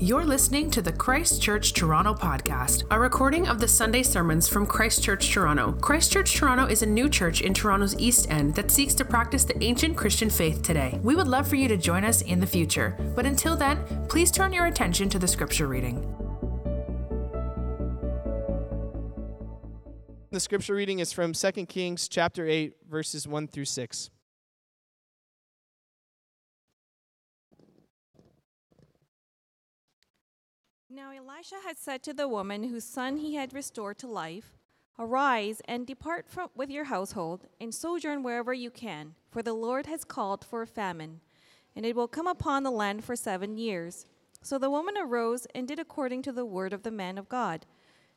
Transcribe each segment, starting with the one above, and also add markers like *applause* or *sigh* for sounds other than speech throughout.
You're listening to the Christchurch Toronto podcast, a recording of the Sunday sermons from Christchurch Toronto. Christchurch Toronto is a new church in Toronto's East End that seeks to practice the ancient Christian faith today. We would love for you to join us in the future, but until then, please turn your attention to the scripture reading. The scripture reading is from 2 Kings chapter 8 verses 1 through 6. Now Elisha had said to the woman whose son he had restored to life, Arise and depart from, with your household, and sojourn wherever you can, for the Lord has called for a famine, and it will come upon the land for seven years. So the woman arose and did according to the word of the man of God.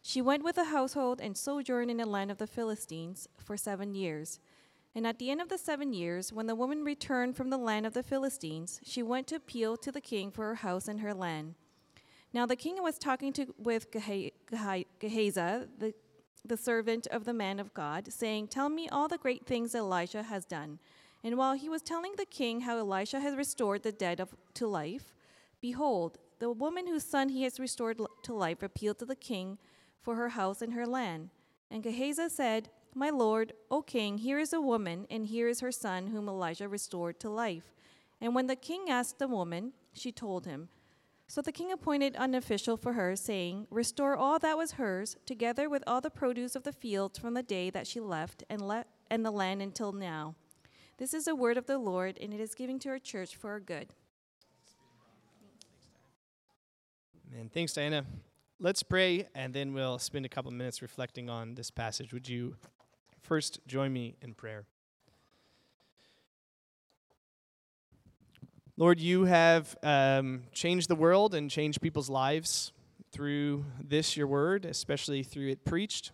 She went with the household and sojourned in the land of the Philistines for seven years. And at the end of the seven years, when the woman returned from the land of the Philistines, she went to appeal to the king for her house and her land. Now the king was talking to, with Gehazi, the, the servant of the man of God, saying, Tell me all the great things Elisha has done. And while he was telling the king how Elisha has restored the dead of, to life, behold, the woman whose son he has restored to life appealed to the king for her house and her land. And Gehazi said, My lord, O king, here is a woman, and here is her son whom Elijah restored to life. And when the king asked the woman, she told him. So the king appointed an official for her, saying, Restore all that was hers, together with all the produce of the fields from the day that she left and, le- and the land until now. This is the word of the Lord, and it is given to our church for our good. And thanks, Diana. Let's pray, and then we'll spend a couple minutes reflecting on this passage. Would you first join me in prayer? Lord, you have um, changed the world and changed people's lives through this, your word, especially through it preached.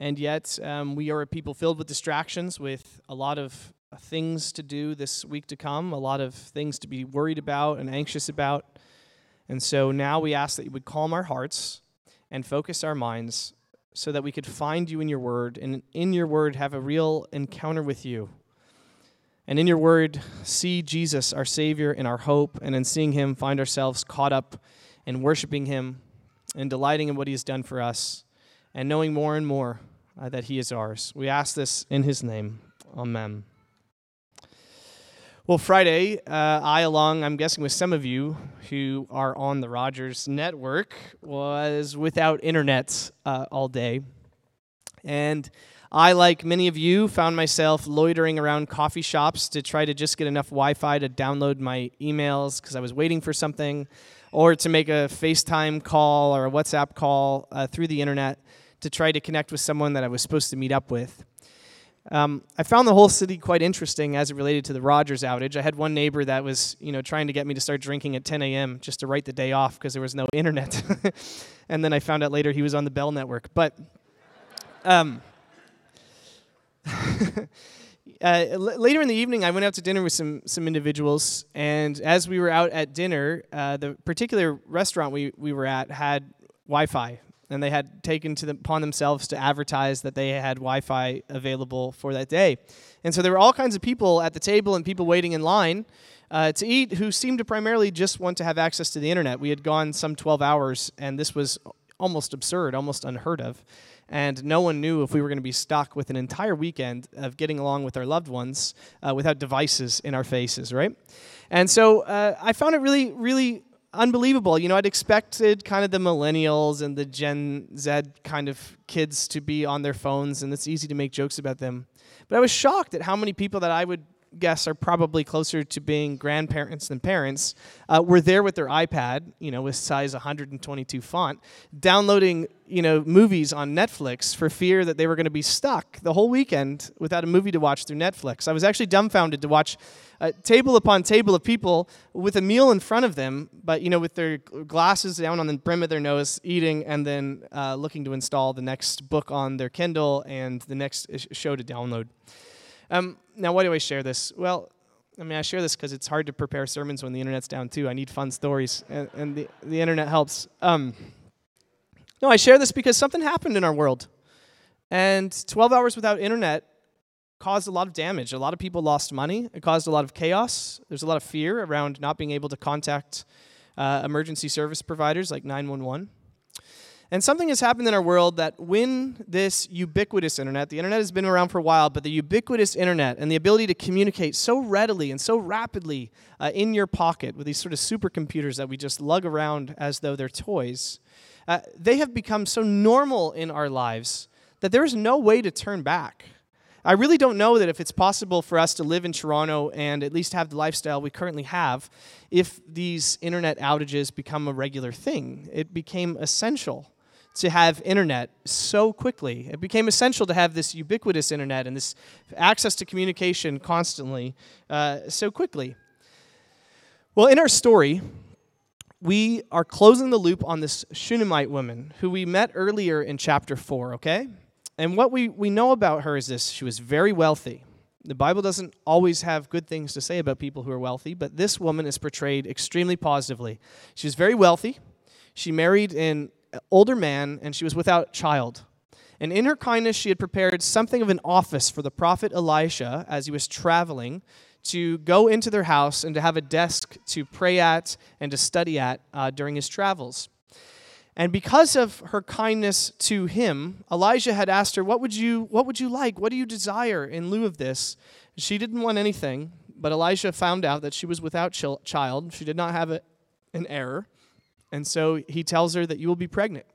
And yet, um, we are a people filled with distractions, with a lot of things to do this week to come, a lot of things to be worried about and anxious about. And so now we ask that you would calm our hearts and focus our minds so that we could find you in your word and in your word have a real encounter with you and in your word, see Jesus, our Savior, and our hope, and in seeing him, find ourselves caught up in worshiping him and delighting in what he has done for us, and knowing more and more uh, that he is ours. We ask this in his name. Amen. Well, Friday, uh, I, along, I'm guessing with some of you who are on the Rogers network, was without internet uh, all day. And I, like many of you, found myself loitering around coffee shops to try to just get enough Wi Fi to download my emails because I was waiting for something, or to make a FaceTime call or a WhatsApp call uh, through the internet to try to connect with someone that I was supposed to meet up with. Um, I found the whole city quite interesting as it related to the Rogers outage. I had one neighbor that was, you know, trying to get me to start drinking at 10 a.m. just to write the day off because there was no *laughs* internet. *laughs* and then I found out later he was on the Bell network. But um, *laughs* uh, l- later in the evening, I went out to dinner with some some individuals, and as we were out at dinner, uh, the particular restaurant we, we were at had Wi-Fi, and they had taken to the, upon themselves to advertise that they had Wi-Fi available for that day, and so there were all kinds of people at the table and people waiting in line. Uh, to eat, who seemed to primarily just want to have access to the internet. We had gone some 12 hours, and this was almost absurd, almost unheard of and no one knew if we were going to be stuck with an entire weekend of getting along with our loved ones uh, without devices in our faces, right? And so uh, I found it really, really unbelievable. You know, I'd expected kind of the millennials and the Gen Z kind of kids to be on their phones, and it's easy to make jokes about them. But I was shocked at how many people that I would guess are probably closer to being grandparents than parents, uh, were there with their iPad, you know, with size 122 font, downloading, you know, movies on Netflix for fear that they were going to be stuck the whole weekend without a movie to watch through Netflix. I was actually dumbfounded to watch uh, table upon table of people with a meal in front of them, but you know, with their glasses down on the brim of their nose, eating, and then uh, looking to install the next book on their Kindle and the next show to download. Um, now, why do I share this? Well, I mean, I share this because it's hard to prepare sermons when the internet's down too. I need fun stories, and, and the, the internet helps. Um, no, I share this because something happened in our world. And 12 hours without internet caused a lot of damage. A lot of people lost money. It caused a lot of chaos. There's a lot of fear around not being able to contact uh, emergency service providers like 911. And something has happened in our world that when this ubiquitous internet, the internet has been around for a while, but the ubiquitous internet and the ability to communicate so readily and so rapidly uh, in your pocket with these sort of supercomputers that we just lug around as though they're toys, uh, they have become so normal in our lives that there is no way to turn back. I really don't know that if it's possible for us to live in Toronto and at least have the lifestyle we currently have if these internet outages become a regular thing. It became essential to have internet so quickly. It became essential to have this ubiquitous internet and this access to communication constantly uh, so quickly. Well, in our story, we are closing the loop on this Shunammite woman who we met earlier in chapter 4, okay? And what we, we know about her is this she was very wealthy. The Bible doesn't always have good things to say about people who are wealthy, but this woman is portrayed extremely positively. She was very wealthy. She married an older man, and she was without child. And in her kindness, she had prepared something of an office for the prophet Elisha as he was traveling to go into their house and to have a desk to pray at and to study at uh, during his travels. And because of her kindness to him, Elijah had asked her, what would, you, what would you like? What do you desire in lieu of this? She didn't want anything, but Elijah found out that she was without child. She did not have a, an heir. And so he tells her that you will be pregnant.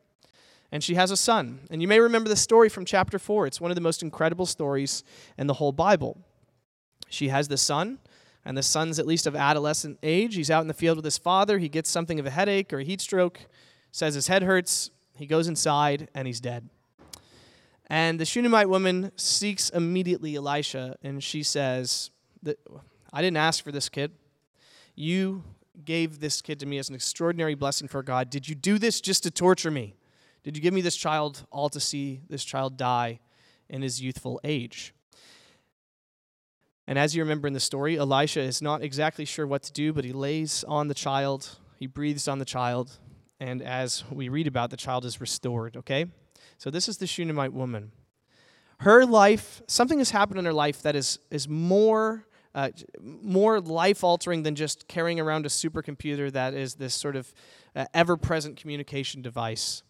And she has a son. And you may remember the story from chapter 4. It's one of the most incredible stories in the whole Bible. She has the son, and the son's at least of adolescent age. He's out in the field with his father. He gets something of a headache or a heat stroke, says his head hurts. He goes inside, and he's dead. And the Shunammite woman seeks immediately Elisha, and she says, I didn't ask for this kid. You gave this kid to me as an extraordinary blessing for God. Did you do this just to torture me? Did you give me this child all to see this child die in his youthful age? And as you remember in the story, Elisha is not exactly sure what to do, but he lays on the child, he breathes on the child, and as we read about, the child is restored, okay? So this is the Shunammite woman. Her life, something has happened in her life that is, is more uh, more life altering than just carrying around a supercomputer that is this sort of uh, ever present communication device.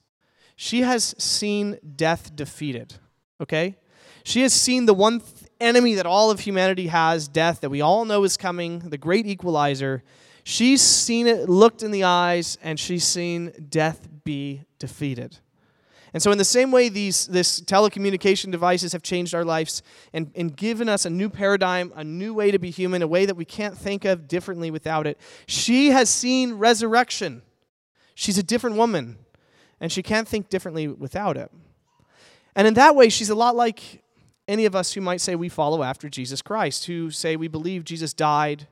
She has seen death defeated, okay? She has seen the one th- enemy that all of humanity has, death, that we all know is coming, the great equalizer. She's seen it, looked in the eyes, and she's seen death be defeated. And so, in the same way, these this telecommunication devices have changed our lives and, and given us a new paradigm, a new way to be human, a way that we can't think of differently without it. She has seen resurrection. She's a different woman, and she can't think differently without it. And in that way, she's a lot like any of us who might say we follow after Jesus Christ, who say we believe Jesus died,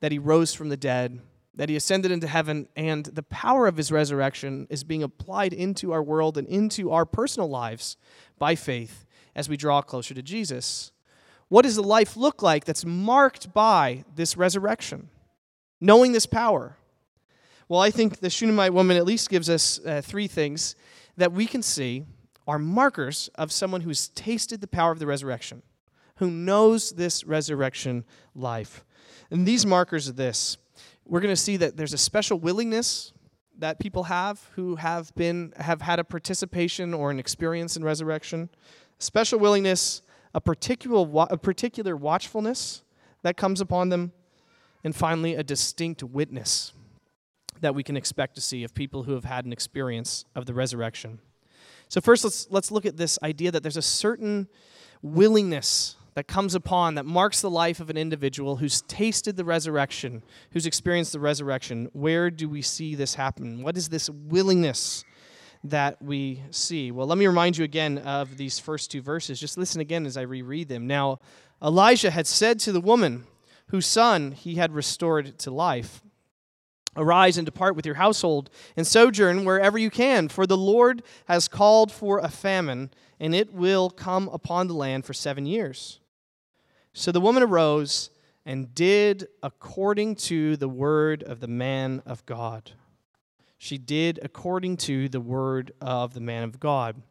that he rose from the dead, that he ascended into heaven, and the power of his resurrection is being applied into our world and into our personal lives by faith as we draw closer to Jesus. What does the life look like that's marked by this resurrection? Knowing this power. Well, I think the Shunammite woman at least gives us uh, three things that we can see are markers of someone who's tasted the power of the resurrection, who knows this resurrection life. And these markers are this we're going to see that there's a special willingness that people have who have been have had a participation or an experience in resurrection. Special willingness a particular a particular watchfulness that comes upon them. And finally a distinct witness that we can expect to see of people who have had an experience of the resurrection. So first let's let's look at this idea that there's a certain willingness that comes upon, that marks the life of an individual who's tasted the resurrection, who's experienced the resurrection. Where do we see this happen? What is this willingness that we see? Well, let me remind you again of these first two verses. Just listen again as I reread them. Now, Elijah had said to the woman whose son he had restored to life, Arise and depart with your household and sojourn wherever you can, for the Lord has called for a famine, and it will come upon the land for seven years. So the woman arose and did according to the word of the man of God. She did according to the word of the man of God.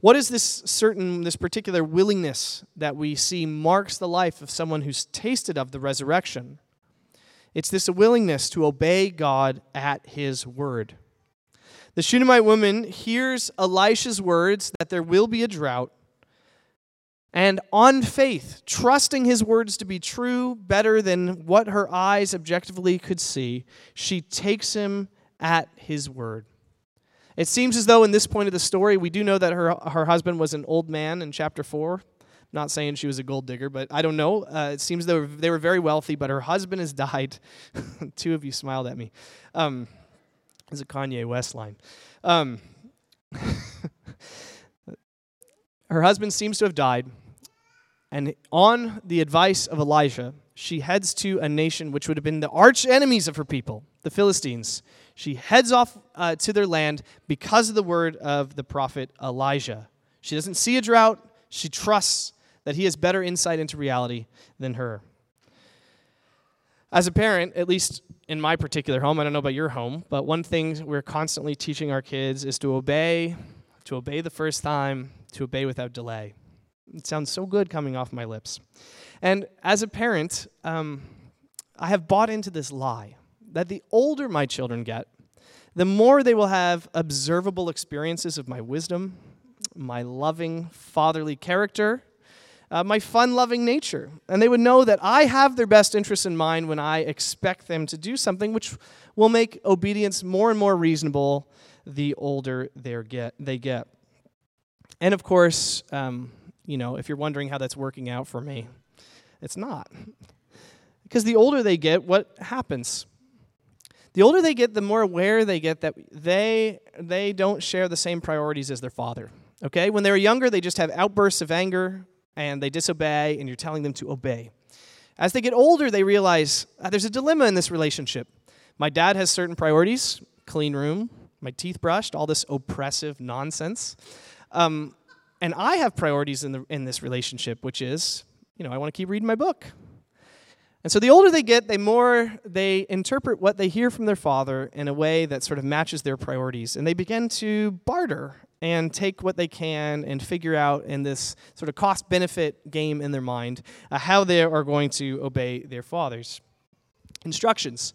What is this certain, this particular willingness that we see marks the life of someone who's tasted of the resurrection? It's this willingness to obey God at his word. The Shunammite woman hears Elisha's words that there will be a drought, and on faith, trusting his words to be true better than what her eyes objectively could see, she takes him at his word. It seems as though in this point of the story, we do know that her, her husband was an old man in chapter 4. Not saying she was a gold digger, but I don't know. Uh, it seems they were, they were very wealthy, but her husband has *laughs* died. Two of you smiled at me. Um, it's a Kanye West line. Um, *laughs* her husband seems to have died, and on the advice of Elijah, she heads to a nation which would have been the arch enemies of her people, the Philistines. She heads off uh, to their land because of the word of the prophet Elijah. She doesn't see a drought, she trusts that he has better insight into reality than her. As a parent, at least in my particular home, I don't know about your home, but one thing we're constantly teaching our kids is to obey, to obey the first time, to obey without delay. It sounds so good coming off my lips. And as a parent, um, I have bought into this lie that the older my children get, the more they will have observable experiences of my wisdom, my loving fatherly character, uh, my fun loving nature. And they would know that I have their best interests in mind when I expect them to do something, which will make obedience more and more reasonable the older get, they get. And of course, um, you know, if you're wondering how that's working out for me, it's not. Because the older they get, what happens? The older they get, the more aware they get that they, they don't share the same priorities as their father. Okay? When they were younger, they just have outbursts of anger and they disobey, and you're telling them to obey. As they get older, they realize uh, there's a dilemma in this relationship. My dad has certain priorities clean room, my teeth brushed, all this oppressive nonsense. Um, and I have priorities in, the, in this relationship, which is, you know, I want to keep reading my book. And so the older they get, the more they interpret what they hear from their father in a way that sort of matches their priorities. And they begin to barter and take what they can and figure out in this sort of cost benefit game in their mind uh, how they are going to obey their father's instructions.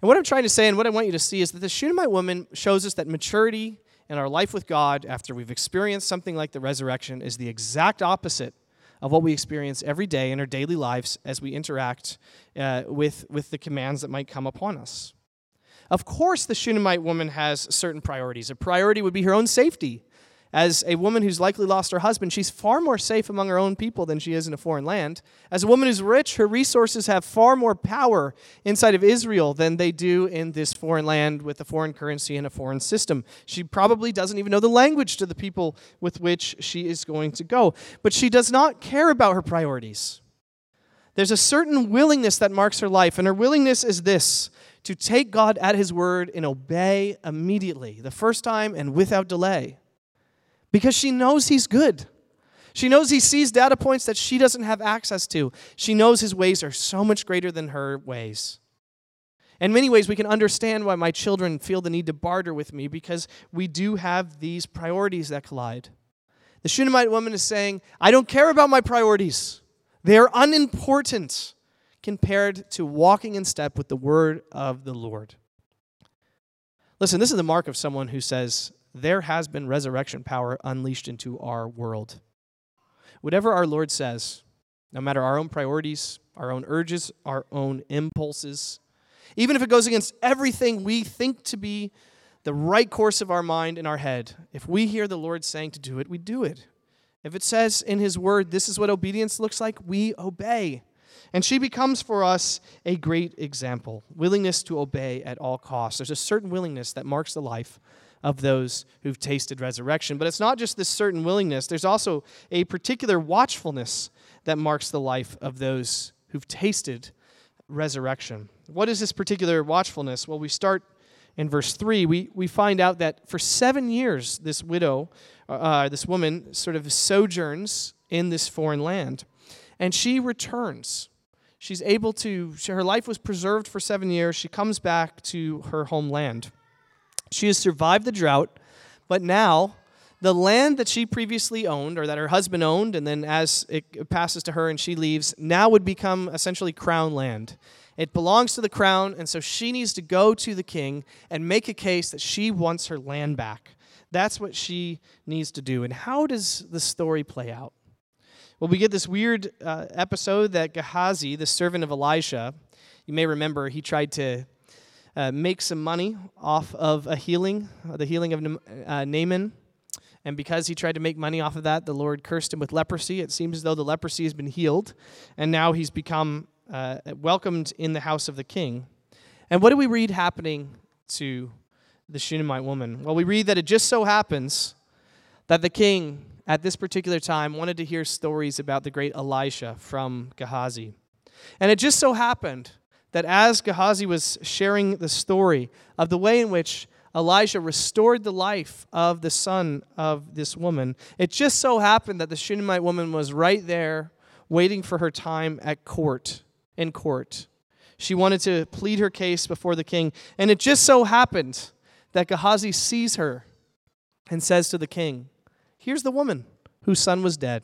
And what I'm trying to say and what I want you to see is that the Shunammite woman shows us that maturity in our life with God after we've experienced something like the resurrection is the exact opposite of what we experience every day in our daily lives as we interact uh, with, with the commands that might come upon us. Of course, the Shunammite woman has certain priorities. A priority would be her own safety. As a woman who's likely lost her husband, she's far more safe among her own people than she is in a foreign land. As a woman who's rich, her resources have far more power inside of Israel than they do in this foreign land with a foreign currency and a foreign system. She probably doesn't even know the language to the people with which she is going to go. But she does not care about her priorities. There's a certain willingness that marks her life, and her willingness is this to take God at His word and obey immediately, the first time and without delay, because she knows He's good. She knows He sees data points that she doesn't have access to. She knows His ways are so much greater than her ways. In many ways, we can understand why my children feel the need to barter with me because we do have these priorities that collide. The Shunammite woman is saying, I don't care about my priorities, they are unimportant compared to walking in step with the word of the Lord. Listen, this is the mark of someone who says, There has been resurrection power unleashed into our world. Whatever our Lord says, no matter our own priorities, our own urges, our own impulses, even if it goes against everything we think to be the right course of our mind and our head, if we hear the Lord saying to do it, we do it. If it says in His Word, this is what obedience looks like, we obey. And she becomes for us a great example willingness to obey at all costs. There's a certain willingness that marks the life of those who've tasted resurrection. But it's not just this certain willingness, there's also a particular watchfulness that marks the life of those who've tasted resurrection. What is this particular watchfulness? Well, we start in verse 3. We, we find out that for seven years, this widow, uh, this woman, sort of sojourns in this foreign land. And she returns she's able to, her life was preserved for seven years. She comes back to her homeland. She has survived the drought, but now the land that she previously owned, or that her husband owned, and then as it passes to her and she leaves, now would become essentially crown land. It belongs to the crown, and so she needs to go to the king and make a case that she wants her land back. That's what she needs to do. And how does the story play out? Well, we get this weird uh, episode that Gehazi, the servant of Elisha, you may remember he tried to uh, make some money off of a healing, uh, the healing of uh, Naaman. And because he tried to make money off of that, the Lord cursed him with leprosy. It seems as though the leprosy has been healed, and now he's become uh, welcomed in the house of the king. And what do we read happening to the Shunammite woman? Well, we read that it just so happens that the king at this particular time wanted to hear stories about the great Elisha from Gehazi. And it just so happened that as Gehazi was sharing the story of the way in which Elijah restored the life of the son of this woman, it just so happened that the Shunammite woman was right there waiting for her time at court, in court. She wanted to plead her case before the king. And it just so happened that Gehazi sees her and says to the king, Here's the woman whose son was dead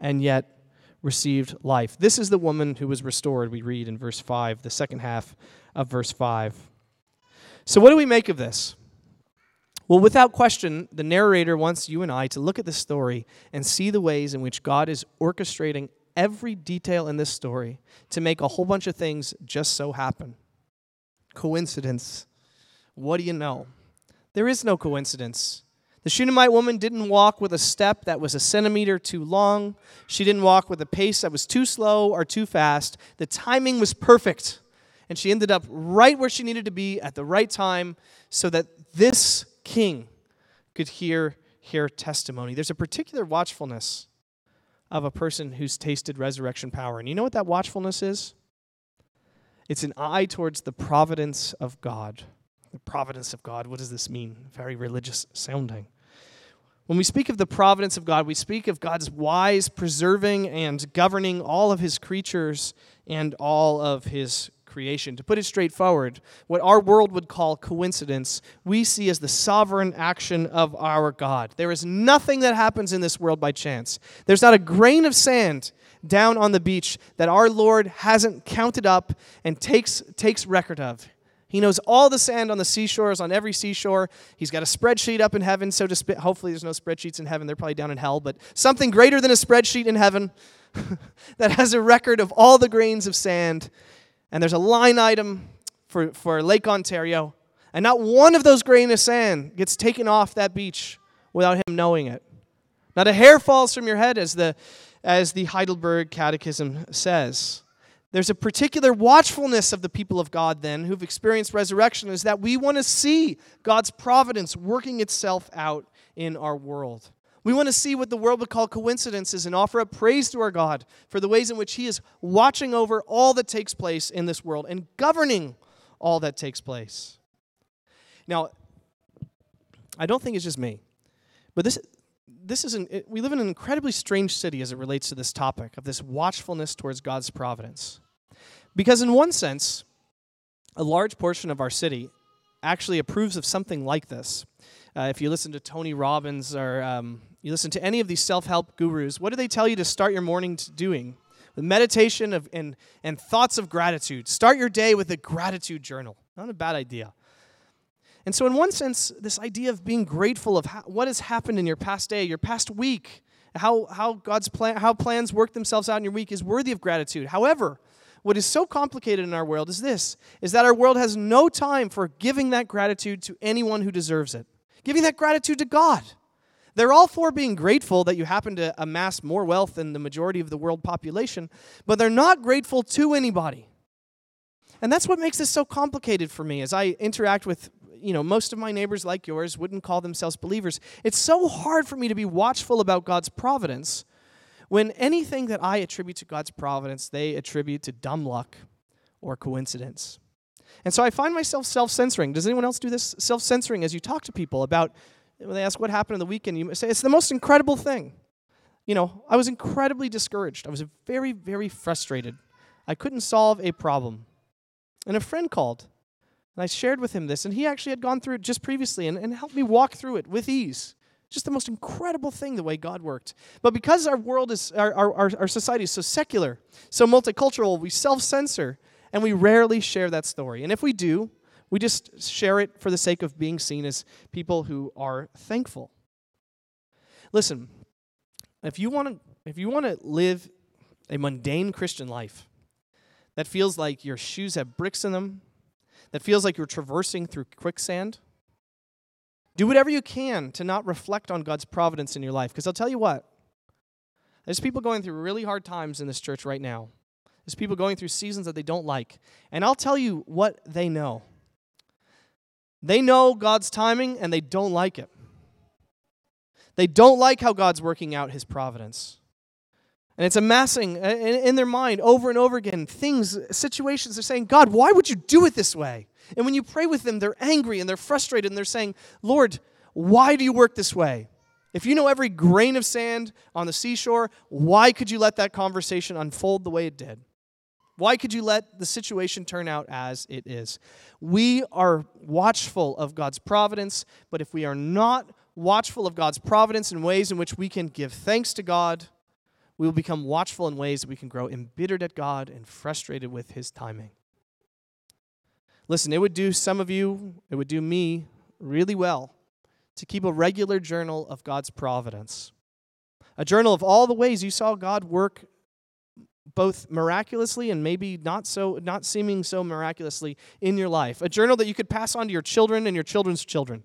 and yet received life. This is the woman who was restored, we read in verse 5, the second half of verse 5. So, what do we make of this? Well, without question, the narrator wants you and I to look at this story and see the ways in which God is orchestrating every detail in this story to make a whole bunch of things just so happen. Coincidence. What do you know? There is no coincidence. The Shunammite woman didn't walk with a step that was a centimeter too long. She didn't walk with a pace that was too slow or too fast. The timing was perfect. And she ended up right where she needed to be at the right time so that this king could hear her testimony. There's a particular watchfulness of a person who's tasted resurrection power. And you know what that watchfulness is? It's an eye towards the providence of God. The providence of God. What does this mean? Very religious sounding. When we speak of the providence of God, we speak of God's wise preserving and governing all of his creatures and all of his creation. To put it straightforward, what our world would call coincidence, we see as the sovereign action of our God. There is nothing that happens in this world by chance. There's not a grain of sand down on the beach that our Lord hasn't counted up and takes, takes record of. He knows all the sand on the seashores, on every seashore. He's got a spreadsheet up in heaven, so to speak. Hopefully, there's no spreadsheets in heaven. They're probably down in hell, but something greater than a spreadsheet in heaven *laughs* that has a record of all the grains of sand. And there's a line item for, for Lake Ontario. And not one of those grains of sand gets taken off that beach without him knowing it. Not a hair falls from your head, as the, as the Heidelberg Catechism says. There's a particular watchfulness of the people of God then who've experienced resurrection is that we want to see God's providence working itself out in our world. We want to see what the world would call coincidences and offer up praise to our God for the ways in which He is watching over all that takes place in this world and governing all that takes place. Now, I don't think it's just me, but this, this is an, it, we live in an incredibly strange city as it relates to this topic of this watchfulness towards God's providence. Because, in one sense, a large portion of our city actually approves of something like this. Uh, if you listen to Tony Robbins or um, you listen to any of these self help gurus, what do they tell you to start your morning doing? With meditation of, and, and thoughts of gratitude. Start your day with a gratitude journal. Not a bad idea. And so, in one sense, this idea of being grateful of how, what has happened in your past day, your past week, how, how God's plan, how plans work themselves out in your week is worthy of gratitude. However, what is so complicated in our world is this is that our world has no time for giving that gratitude to anyone who deserves it. Giving that gratitude to God. They're all for being grateful that you happen to amass more wealth than the majority of the world population, but they're not grateful to anybody. And that's what makes this so complicated for me as I interact with you know, most of my neighbors like yours wouldn't call themselves believers. It's so hard for me to be watchful about God's providence when anything that I attribute to God's providence, they attribute to dumb luck or coincidence. And so I find myself self censoring. Does anyone else do this? Self censoring as you talk to people about, when they ask what happened in the weekend, you say, it's the most incredible thing. You know, I was incredibly discouraged. I was very, very frustrated. I couldn't solve a problem. And a friend called and I shared with him this, and he actually had gone through it just previously and, and helped me walk through it with ease. Just the most incredible thing, the way God worked. But because our world is, our, our, our society is so secular, so multicultural, we self censor, and we rarely share that story. And if we do, we just share it for the sake of being seen as people who are thankful. Listen, if you want to if you want to live a mundane Christian life that feels like your shoes have bricks in them, that feels like you're traversing through quicksand, do whatever you can to not reflect on God's providence in your life. Because I'll tell you what, there's people going through really hard times in this church right now. There's people going through seasons that they don't like. And I'll tell you what they know. They know God's timing and they don't like it. They don't like how God's working out his providence. And it's amassing uh, in, their mind over and over again things, situations. They're saying, God, why would you do it this way? And when you pray with them, they're angry and they're frustrated and they're saying, Lord, why do you work this way? If you know every grain of sand on the seashore, why could you let that conversation unfold the way it did? Why could you let the situation turn out as it is? We are watchful of God's providence, but if we are not watchful of God's providence in ways in which we can give thanks to God, we will become watchful in ways that we can grow embittered at God and frustrated with His timing. Listen, it would do some of you, it would do me really well to keep a regular journal of God's providence. A journal of all the ways you saw God work both miraculously and maybe not so not seeming so miraculously in your life. A journal that you could pass on to your children and your children's children.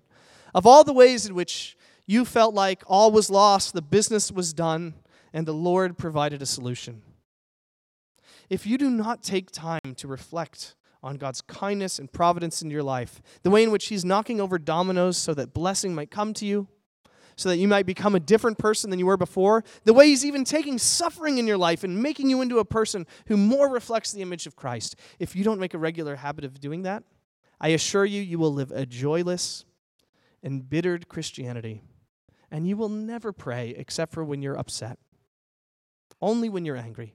Of all the ways in which you felt like all was lost, the business was done, and the Lord provided a solution. If you do not take time to reflect on God's kindness and providence in your life, the way in which He's knocking over dominoes so that blessing might come to you, so that you might become a different person than you were before, the way He's even taking suffering in your life and making you into a person who more reflects the image of Christ. If you don't make a regular habit of doing that, I assure you, you will live a joyless, embittered Christianity, and you will never pray except for when you're upset only when you're angry.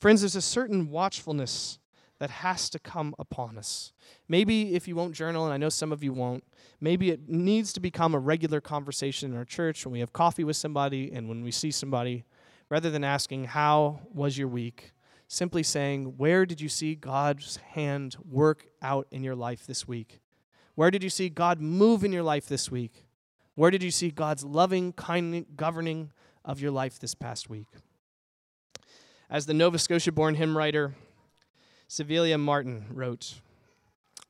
Friends, there's a certain watchfulness that has to come upon us. Maybe if you won't journal, and I know some of you won't, maybe it needs to become a regular conversation in our church when we have coffee with somebody and when we see somebody, rather than asking, How was your week? Simply saying, Where did you see God's hand work out in your life this week? Where did you see God move in your life this week? Where did you see God's loving, kind, governing of your life this past week. As the Nova Scotia born hymn writer Civilla Martin wrote,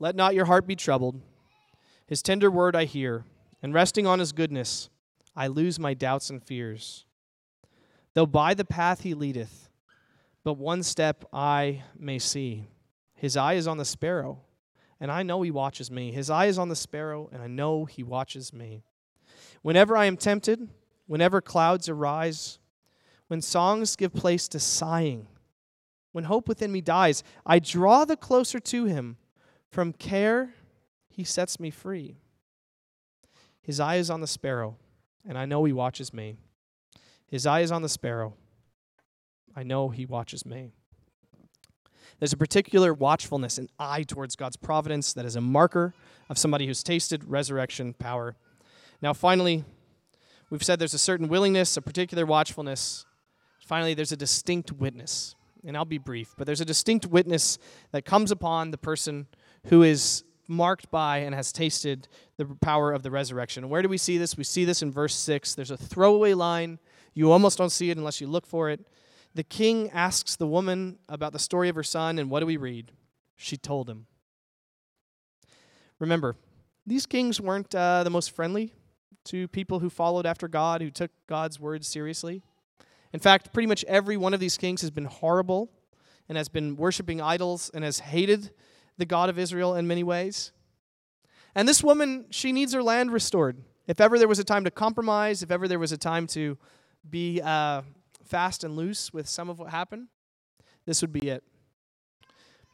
Let not your heart be troubled. His tender word I hear, and resting on his goodness, I lose my doubts and fears. Though by the path he leadeth, but one step I may see. His eye is on the sparrow, and I know he watches me. His eye is on the sparrow, and I know he watches me. Whenever I am tempted, whenever clouds arise, when songs give place to sighing, when hope within me dies, I draw the closer to him. From care, he sets me free. His eye is on the sparrow, and I know he watches me. His eye is on the sparrow. I know he watches me. There's a particular watchfulness and eye towards God's providence that is a marker of somebody who's tasted resurrection power. Now, finally, We've said there's a certain willingness, a particular watchfulness. Finally, there's a distinct witness. And I'll be brief, but there's a distinct witness that comes upon the person who is marked by and has tasted the power of the resurrection. where do we see this? We see this in verse 6. There's a throwaway line. You almost don't see it unless you look for it. The king asks the woman about the story of her son, and what do we read? She told him. Remember, these kings weren't uh, the most friendly to people who followed after God, who took God's word seriously. In fact, pretty much every one of these kings has been horrible and has been worshiping idols and has hated the God of Israel in many ways. And this woman, she needs her land restored. If ever there was a time to compromise, if ever there was a time to be uh, fast and loose with some of what happened, this would be it.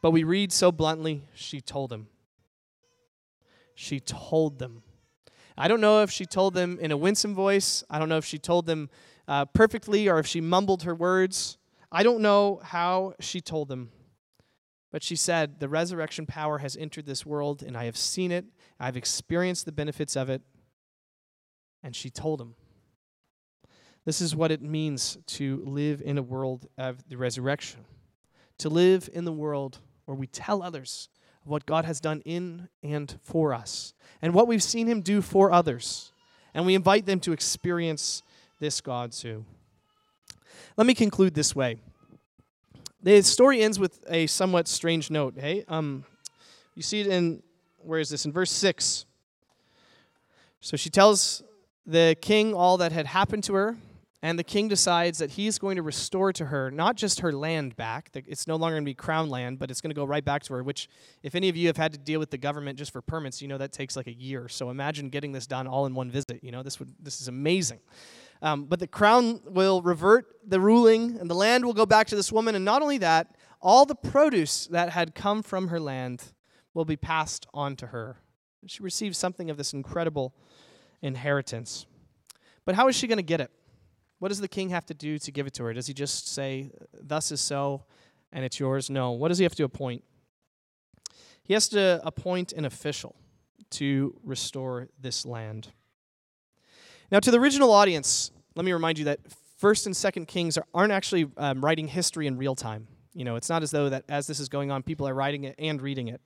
But we read so bluntly, she told him. She told them. I don't know if she told them in a winsome voice. I don't know if she told them uh, perfectly or if she mumbled her words. I don't know how she told them. But she said, The resurrection power has entered this world, and I have seen it. I've experienced the benefits of it. And she told him. This is what it means to live in a world of the resurrection, to live in the world where we tell others what God has done in and for us, and what we've seen Him do for others. And we invite them to experience this God too. Let me conclude this way. The story ends with a somewhat strange note. Hey, um, you see it in where is this in verse six? So she tells the king all that had happened to her, and the king decides that he's going to restore to her not just her land back, it's no longer going to be crown land, but it's going to go right back to her, which, if any of you have had to deal with the government just for permits, you know that takes like a year. So imagine getting this done all in one visit. You know, this, would, this is amazing. Um, but the crown will revert the ruling, and the land will go back to this woman. And not only that, all the produce that had come from her land will be passed on to her. She receives something of this incredible inheritance. But how is she going to get it? What does the king have to do to give it to her? Does he just say, Thus is so, and it's yours? No. What does he have to appoint? He has to appoint an official to restore this land. Now, to the original audience, let me remind you that First and Second Kings are, aren't actually um, writing history in real time. You know, it's not as though that as this is going on, people are writing it and reading it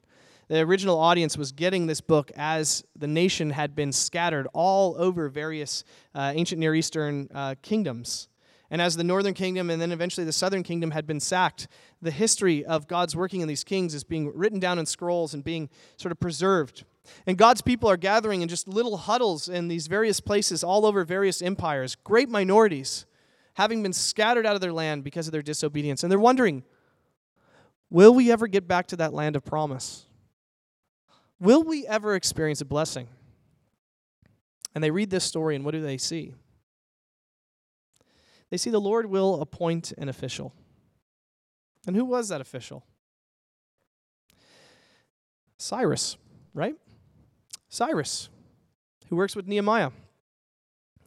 the original audience was getting this book as the nation had been scattered all over various uh, ancient Near Eastern uh, kingdoms. And as the northern kingdom and then eventually the southern kingdom had been sacked, the history of God's working in these kings is being written down in scrolls and being sort of preserved. And God's people are gathering in just little huddles in these various places all over various empires, great minorities, having been scattered out of their land because of their disobedience. And they're wondering, will we ever get back to that land of promise? Will we ever experience a blessing? And they read this story, and what do they see? They see the Lord will appoint an official. And who was that official? Cyrus, right? Cyrus, who works with Nehemiah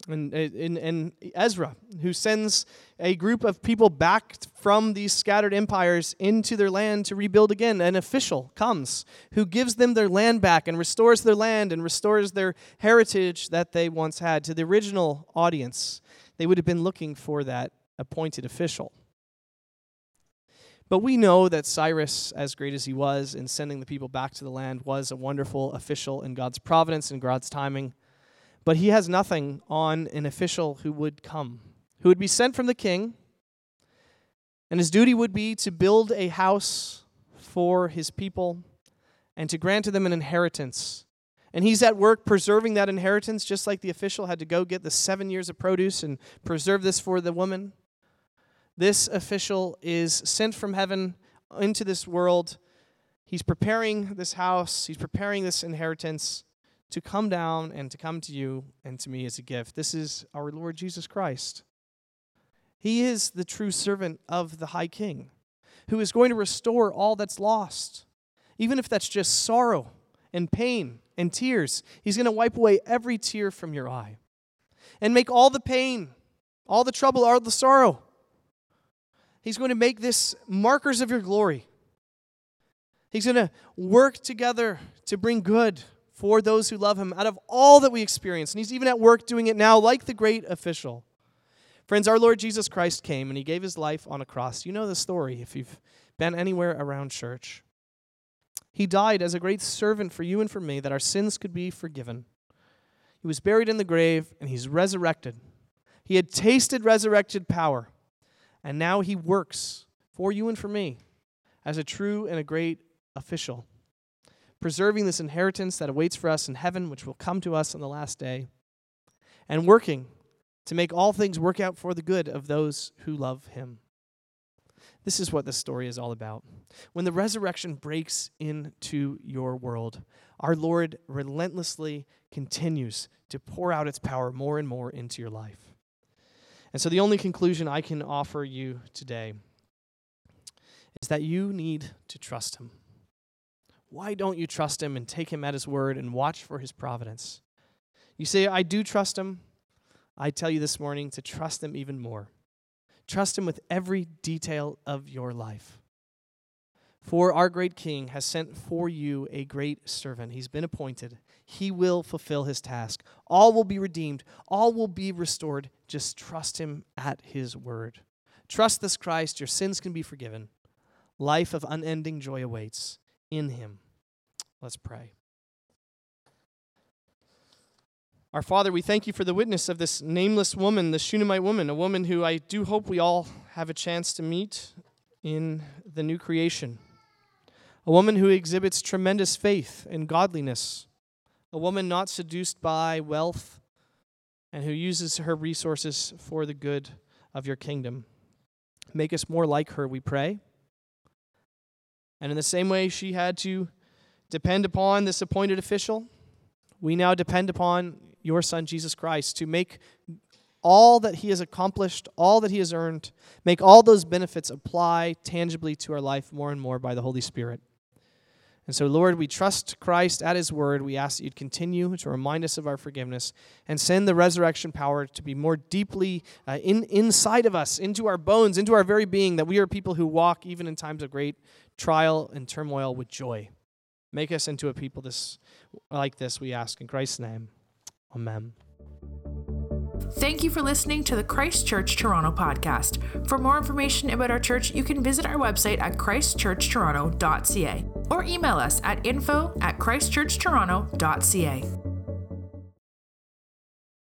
and, and, and Ezra, who sends a group of people back from these scattered empires into their land to rebuild again. An official comes who gives them their land back and restores their land and restores their heritage that they once had. To the original audience, they would have been looking for that appointed official. But we know that Cyrus, as great as he was in sending the people back to the land, was a wonderful official in God's providence and God's timing. But he has nothing on an official who would come, who would be sent from the king, and his duty would be to build a house for his people and to grant to them an inheritance. And he's at work preserving that inheritance, just like the official had to go get the seven years of produce and preserve this for the woman. This official is sent from heaven into this world. He's preparing this house, he's preparing this inheritance to come down and to come to you and to me as a gift. This is our Lord Jesus Christ. He is the true servant of the High King who is going to restore all that's lost, even if that's just sorrow and pain and tears. He's going to wipe away every tear from your eye and make all the pain, all the trouble, all the sorrow. He's going to make this markers of your glory. He's going to work together to bring good for those who love him out of all that we experience. And he's even at work doing it now, like the great official. Friends, our Lord Jesus Christ came and he gave his life on a cross. You know the story if you've been anywhere around church. He died as a great servant for you and for me that our sins could be forgiven. He was buried in the grave and he's resurrected. He had tasted resurrected power, and now he works for you and for me as a true and a great official preserving this inheritance that awaits for us in heaven, which will come to us on the last day, and working to make all things work out for the good of those who love him. This is what this story is all about. When the resurrection breaks into your world, our Lord relentlessly continues to pour out its power more and more into your life. And so, the only conclusion I can offer you today is that you need to trust Him. Why don't you trust him and take him at his word and watch for his providence? You say, I do trust him. I tell you this morning to trust him even more. Trust him with every detail of your life. For our great King has sent for you a great servant. He's been appointed. He will fulfill his task. All will be redeemed, all will be restored. Just trust him at his word. Trust this Christ, your sins can be forgiven. Life of unending joy awaits in him. Let's pray. Our Father, we thank you for the witness of this nameless woman, the Shunammite woman, a woman who I do hope we all have a chance to meet in the new creation. A woman who exhibits tremendous faith and godliness. A woman not seduced by wealth and who uses her resources for the good of your kingdom. Make us more like her, we pray. And in the same way she had to depend upon this appointed official, we now depend upon your Son, Jesus Christ, to make all that he has accomplished, all that he has earned, make all those benefits apply tangibly to our life more and more by the Holy Spirit. And so, Lord, we trust Christ at his word. We ask that you'd continue to remind us of our forgiveness and send the resurrection power to be more deeply uh, in, inside of us, into our bones, into our very being, that we are people who walk even in times of great trial and turmoil with joy. Make us into a people this, like this, we ask in Christ's name. Amen. Thank you for listening to the Christ Church Toronto podcast. For more information about our church, you can visit our website at christchurchtoronto.ca or email us at info at christchurchtoronto.ca.